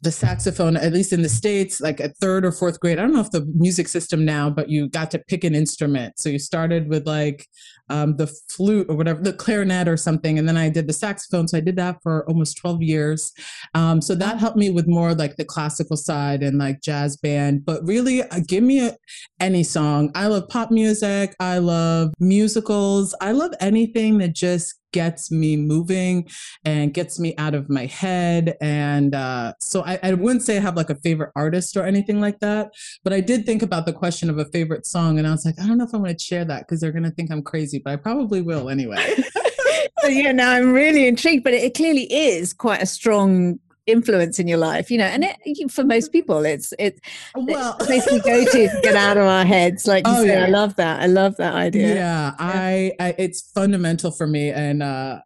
the saxophone, at least in the States, like at third or fourth grade. I don't know if the music system now, but you got to pick an instrument. So you started with like um, the flute or whatever, the clarinet or something. And then I did the saxophone. So I did that for almost 12 years. Um, so that helped me with more like the classical side and like jazz band. But really, uh, give me a, any song. I love pop music. I love musicals. I love anything that just gets me moving and gets me out of my head. And uh, so I, I, wouldn't say I have like a favorite artist or anything like that, but I did think about the question of a favorite song. And I was like, I don't know if I want to share that because they're going to think I'm crazy, but I probably will anyway. so, yeah, now I'm really intrigued, but it clearly is quite a strong influence in your life you know and it, for most people it's it's well it's place we go to to get out of our heads like you oh, said yeah. i love that i love that idea yeah, yeah. I, I it's fundamental for me and uh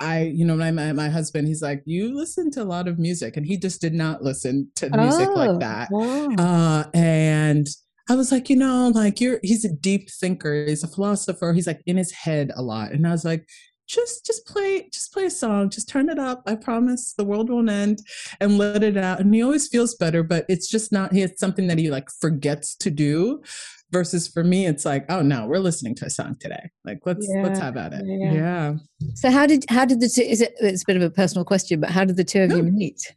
I, you know, my, my husband, he's like, you listen to a lot of music, and he just did not listen to music oh, like that. Wow. Uh, and I was like, you know, like you're, he's a deep thinker, he's a philosopher, he's like in his head a lot, and I was like, just just play just play a song just turn it up i promise the world won't end and let it out and he always feels better but it's just not it's something that he like forgets to do versus for me it's like oh no we're listening to a song today like let's yeah, let's have at it yeah. yeah. so how did how did the two is it it's a bit of a personal question but how did the two of no. you meet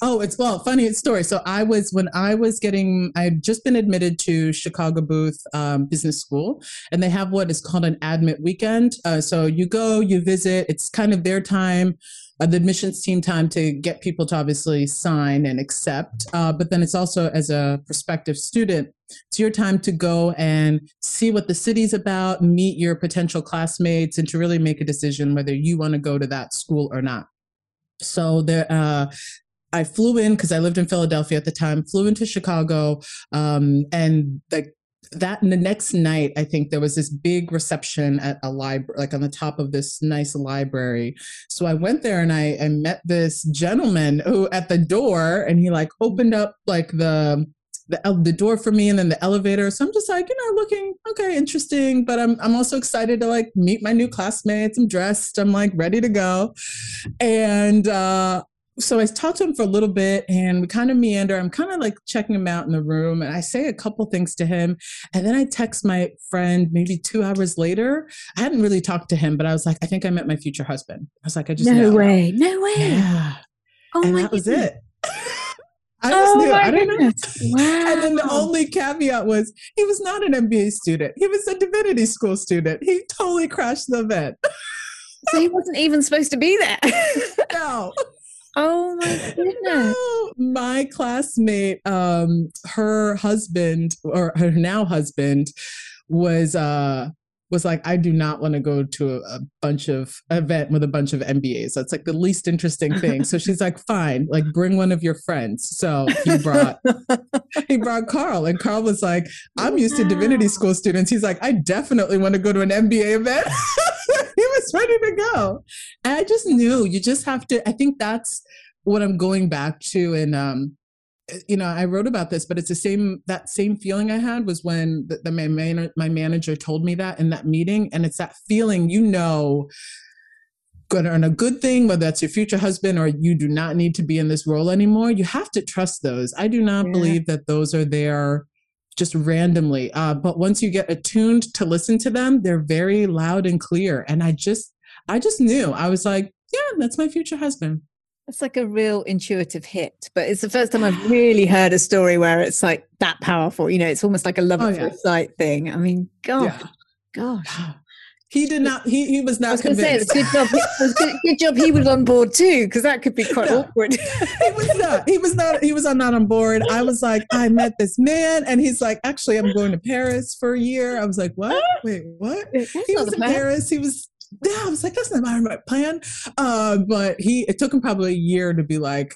Oh, it's well, funny story. So I was when I was getting, I had just been admitted to Chicago Booth um, Business School, and they have what is called an admit weekend. Uh, so you go, you visit. It's kind of their time, uh, the admissions team time to get people to obviously sign and accept. Uh, but then it's also as a prospective student, it's your time to go and see what the city's about, meet your potential classmates, and to really make a decision whether you want to go to that school or not. So there, uh, I flew in because I lived in Philadelphia at the time, flew into Chicago, um, and like that and the next night i think there was this big reception at a library like on the top of this nice library. So i went there and i, I met this gentleman who at the door and he like opened up like the the, the door for me and then the elevator. So i'm just like you know looking okay interesting but i'm i'm also excited to like meet my new classmates i'm dressed i'm like ready to go. And uh so I talked to him for a little bit and we kind of meander. I'm kind of like checking him out in the room and I say a couple things to him. And then I text my friend maybe two hours later. I hadn't really talked to him, but I was like, I think I met my future husband. I was like, I just No know. way. No way. Yeah. Oh and my that was it. I oh just oh knew. I don't know. goodness. Wow. And then the only caveat was he was not an MBA student. He was a divinity school student. He totally crashed the event. so he wasn't even supposed to be there. No. Oh my goodness. My classmate, um, her husband or her now husband was uh was like, I do not want to go to a, a bunch of event with a bunch of MBAs. That's like the least interesting thing. So she's like, fine, like bring one of your friends. So he brought he brought Carl, and Carl was like, I'm used to divinity school students. He's like, I definitely want to go to an MBA event. he was ready to go. And I just knew you just have to, I think that's what I'm going back to. And, um, you know, I wrote about this, but it's the same, that same feeling I had was when the, the my, man, my manager told me that in that meeting. And it's that feeling, you know, good on a good thing, whether that's your future husband or you do not need to be in this role anymore, you have to trust those. I do not Yeah. believe that those are there just randomly. Uh, but once you get attuned to listen to them, they're very loud and clear. And I just, I just knew. I was like, yeah, that's my future husband. It's like a real intuitive hit, but it's the first time I've really heard a story where it's like that powerful. You know, it's almost like a love Oh, at yeah. first sight thing. I mean, God, Yeah. gosh. Ah. He did not. He he was I not was going to say, it's convinced. good job. Good, good job he was on board too, because that could be quite Yeah. awkward. he was not. He was not. He was not on board. I was like, I met this man, and he's like, actually, I'm going to Paris for a year. I was like, what? Wait, what? That's he was in. Paris. He was. Yeah, I was like, that's not my plan. Uh, but he. It took him probably a year to be like,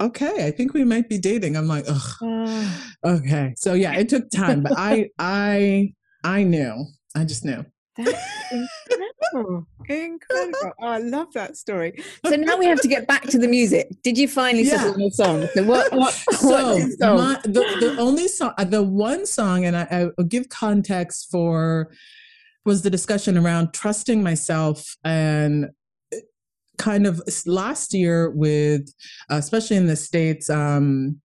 okay, I think we might be dating. I'm like, ugh, Oh, okay. So yeah, it took time, but I, I, I knew. I just knew. that's incredible. Incredible. Oh, I love that story. So now we have to get back to the music. Did you finally Yeah. settle on a song? So what, what, so what's the song? my, the, the only song uh, the one song and I, i'll give context for was the discussion around trusting myself and uh, kind of last year with uh, especially in the states um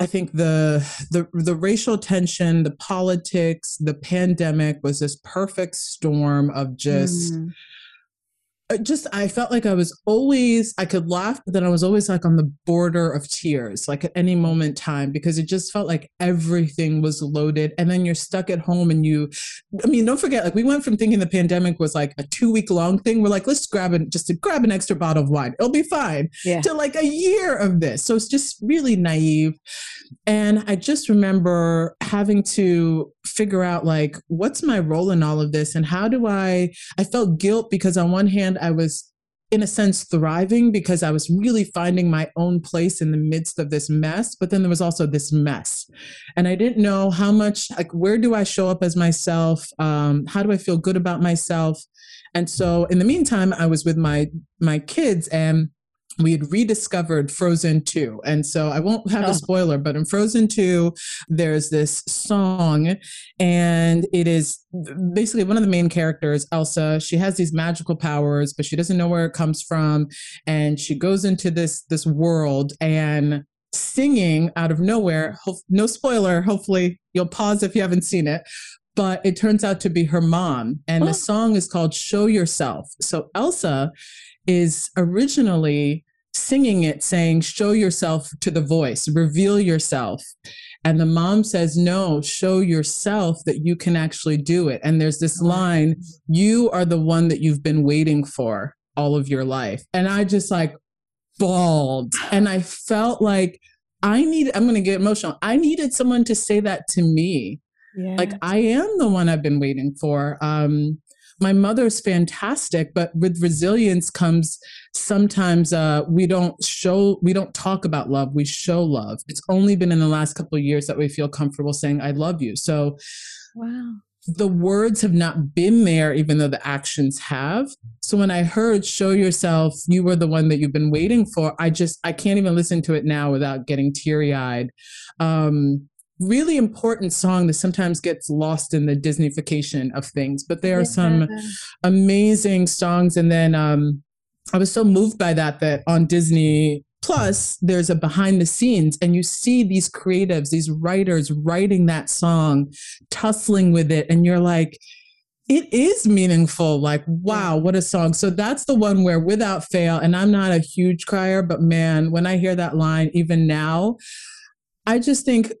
I think the the the racial tension, the politics, the pandemic was this perfect storm of just Mm. Just I felt like I was always I could laugh, but then I was always like on the border of tears, like at any moment in time, because it just felt like everything was loaded. And then you're stuck at home and you I mean, don't forget, like we went from thinking the pandemic was like a two week long thing. We're like, let's grab it just to grab an extra bottle of wine. It'll be fine. Yeah. To like a year of this. So it's just really naive. And I just remember having to figure out like what's my role in all of this and how do I I felt guilt because on one hand I was in a sense thriving because I was really finding my own place in the midst of this mess but then there was also this mess. And I didn't know how much like where do I show up as myself? Um how do I feel good about myself? And so in the meantime I was with my my kids and we had rediscovered Frozen 2. And so I won't have Oh. a spoiler, but in Frozen 2, there's this song, and it is basically one of the main characters, Elsa. She has these magical powers, but she doesn't know where it comes from. And she goes into this this world and singing out of nowhere. No spoiler. Hopefully, you'll pause if you haven't seen it. But it turns out to be her mom. And Oh. the song is called Show Yourself. So Elsa is originally singing it saying show yourself to the voice reveal yourself. And the mom says no show yourself that you can actually do it. And there's this line you are the one that you've been waiting for all of your life. And i just like bawled. And i felt like i need i'm going to get emotional. I needed someone to say that to me. Yeah. like i am the one i've been waiting for. Um my mother's fantastic but with resilience comes sometimes uh we don't show we don't talk about love we show love. It's only been in the last couple of years that we feel comfortable saying i love you. So wow. the words have not been there even though the actions have. So when i heard show yourself you were the one that you've been waiting for i just i can't even listen to it now without getting teary-eyed. Um really important song that sometimes gets lost in the disneyfication of things but there are some amazing songs and then um I was so moved by that that on Disney Plus, there's a behind the scenes, and you see these creatives, these writers writing that song, tussling with it, and you're like, it is meaningful. Like, wow, what a song. So that's the one where without fail, and I'm not a huge crier, but man, when I hear that line, even now, I just think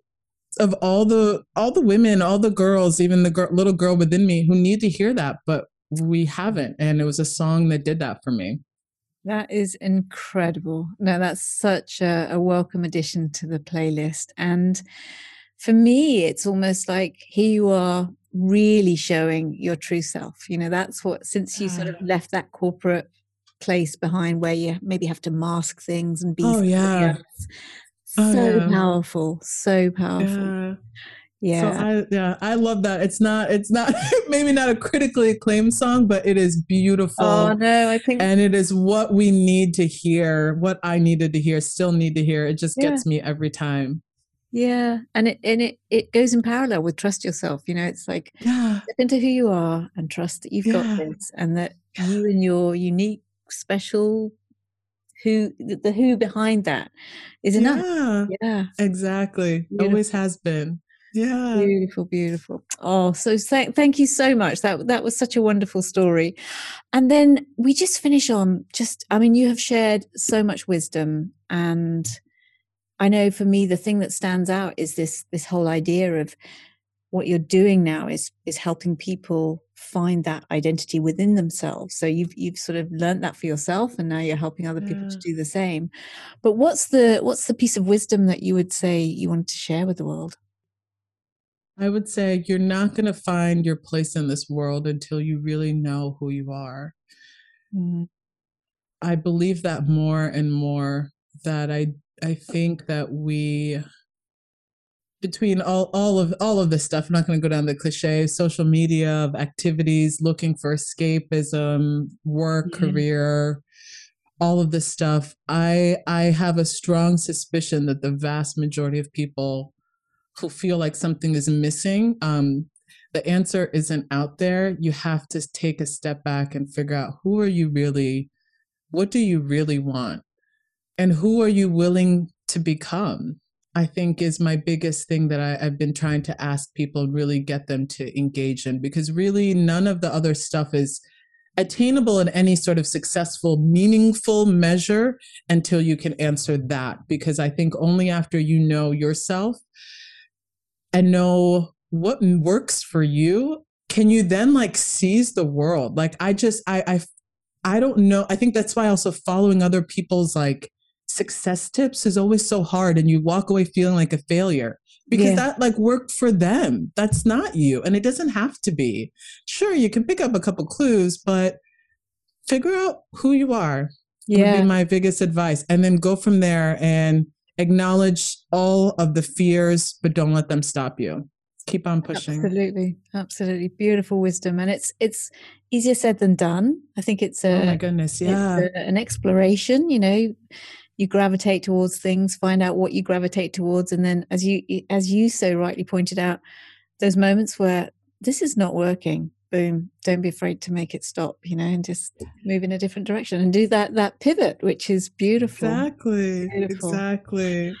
of all the all the women, all the girls, even the girl, little girl within me who need to hear that, but we haven't. And it was a song that did that for me. That is incredible. No, that's such a, a, welcome addition to the playlist. And for me, it's almost like here you are really showing your true self. You know, that's what, since you sort of ah. left that corporate place behind where you maybe have to mask things and be oh, yeah. Oh, so yeah. powerful, so powerful. Yeah. Yeah. So I yeah, I love that. It's not it's not maybe not a critically acclaimed song, but it is beautiful. Oh no, I think and it is what we need to hear, what I needed to hear, still need to hear. It just yeah. gets me every time. Yeah. And it and it it goes in parallel with trust yourself. You know, it's like yeah. step into who you are and trust that you've yeah. got this and that you and your unique, special who the who behind that is enough. Yeah. Yeah. Exactly. Beautiful. Always has been. Yeah. Beautiful, beautiful. Oh, so th- thank you so much. That that was such a wonderful story. And then we just finish on just I mean you have shared so much wisdom and I know for me the thing that stands out is this this whole idea of what you're doing now is is helping people find that identity within themselves. So you've you've sort of learned that for yourself and now you're helping other people to do the same. But what's the what's the piece of wisdom that you would say you want to share with the world? I would say you're not going to find your place in this world until you really know who you are. Mm-hmm. I believe that more and more that I I think that we between all, all of all of this stuff, I'm not going to go down the cliche, social media of activities, looking for escapism, work, mm-hmm. career, all of this stuff. I I have a strong suspicion that the vast majority of people who feel like something is missing, um, the answer isn't out there. You have to take a step back and figure out who are you really, what do you really want? And who are you willing to become? I think is my biggest thing that I, have been trying to ask people really get them to engage in because really none of the other stuff is attainable in any sort of successful, meaningful measure until you can answer that. Because I think only after you know yourself and know what works for you can you then like seize the world like i just i i i don't know i think that's why also following other people's like success tips is always so hard and you walk away feeling like a failure because yeah. that like worked for them that's not you and it doesn't have to be sure you can pick up a couple clues but figure out who you are yeah would be my biggest advice and then go from there and acknowledge all of the fears, but don't let them stop you. Keep on pushing. Absolutely, absolutely, beautiful wisdom, and it's it's easier said than done. I think it's a oh my goodness, yeah, a, an exploration. You know, you gravitate towards things, find out what you gravitate towards, and then as you as you so rightly pointed out, those moments where this is not working boom don't be afraid to make it stop you know and just move in a different direction and do that that pivot which is beautiful. Exactly beautiful. exactly.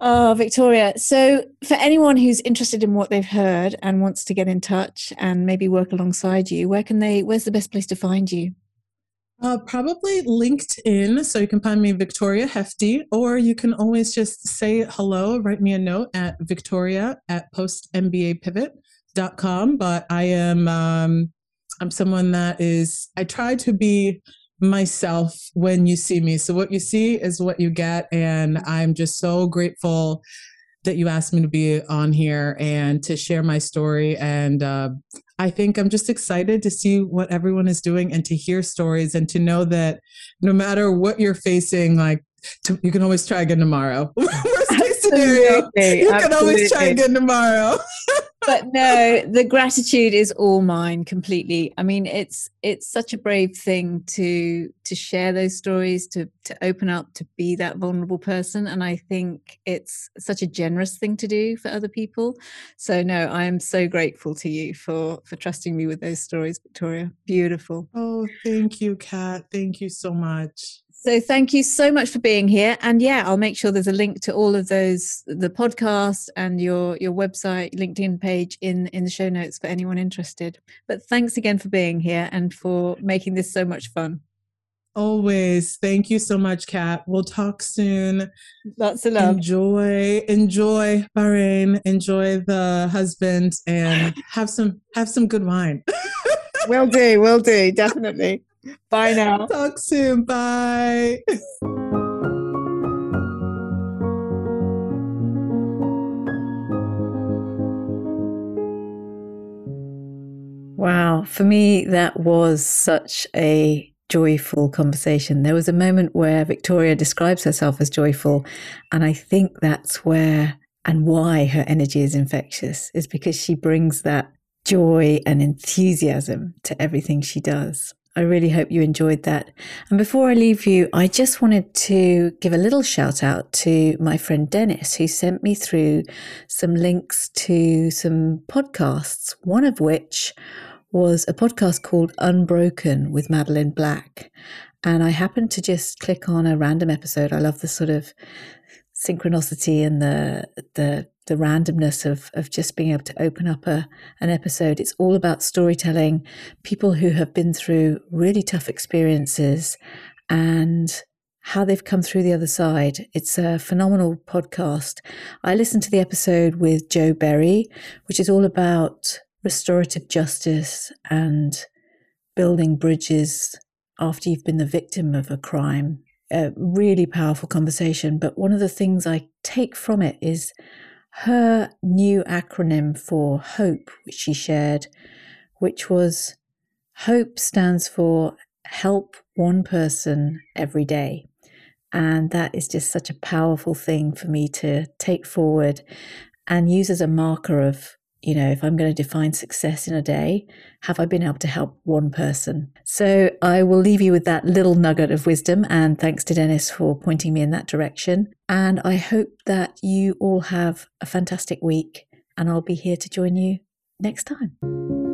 Oh victoria so for anyone who's interested in what they've heard and wants to get in touch and maybe work alongside you where can they where's the best place to find you uh, probably LinkedIn. So you can find me Victoria Hefty, or you can always just say hello, write me a note at victoria at postmbapivot com, but I am um, I'm someone that is I try to be myself when you see me. So what you see is what you get, and I'm just so grateful that you asked me to be on here and to share my story. And uh, I think I'm just excited to see what everyone is doing and to hear stories and to know that no matter what you're facing, like to, you can always try again tomorrow. Worst scenario. You can always try again tomorrow. but no, the gratitude is all mine completely. I mean, it's it's such a brave thing to to share those stories, to to open up, to be that vulnerable person, and I think it's such a generous thing to do for other people. So no, I am so grateful to you for for trusting me with those stories, Victoria. Beautiful. Oh, thank you, Kat. Thank you so much. So thank you so much for being here. And yeah, I'll make sure there's a link to all of those, the podcast and your your website, LinkedIn page in in the show notes for anyone interested. But thanks again for being here and for making this so much fun. Always. Thank you so much, Kat. We'll talk soon. Lots of love. Enjoy, enjoy Bahrain, enjoy the husband, and have some have some good wine. will do, will do, definitely. Bye now. Talk soon. Bye. Wow. For me, that was such a joyful conversation. There was a moment where Victoria describes herself as joyful. And I think that's where and why her energy is infectious, is because she brings that joy and enthusiasm to everything she does. I really hope you enjoyed that. And before I leave you, I just wanted to give a little shout out to my friend Dennis, who sent me through some links to some podcasts, one of which was a podcast called Unbroken with Madeline Black. And I happened to just click on a random episode. I love the sort of synchronicity and the the the randomness of of just being able to open up a an episode. It's all about storytelling, people who have been through really tough experiences and how they've come through the other side. It's a phenomenal podcast. I listened to the episode with Jo Berry, which is all about restorative justice and building bridges after you've been the victim of a crime a really powerful conversation. But one of the things I take from it is her new acronym for HOPE, which she shared, which was HOPE stands for Help One Person Every Day. And that is just such a powerful thing for me to take forward and use as a marker of you know, if I'm going to define success in a day, have I been able to help one person? So I will leave you with that little nugget of wisdom. And thanks to Dennis for pointing me in that direction. And I hope that you all have a fantastic week. And I'll be here to join you next time.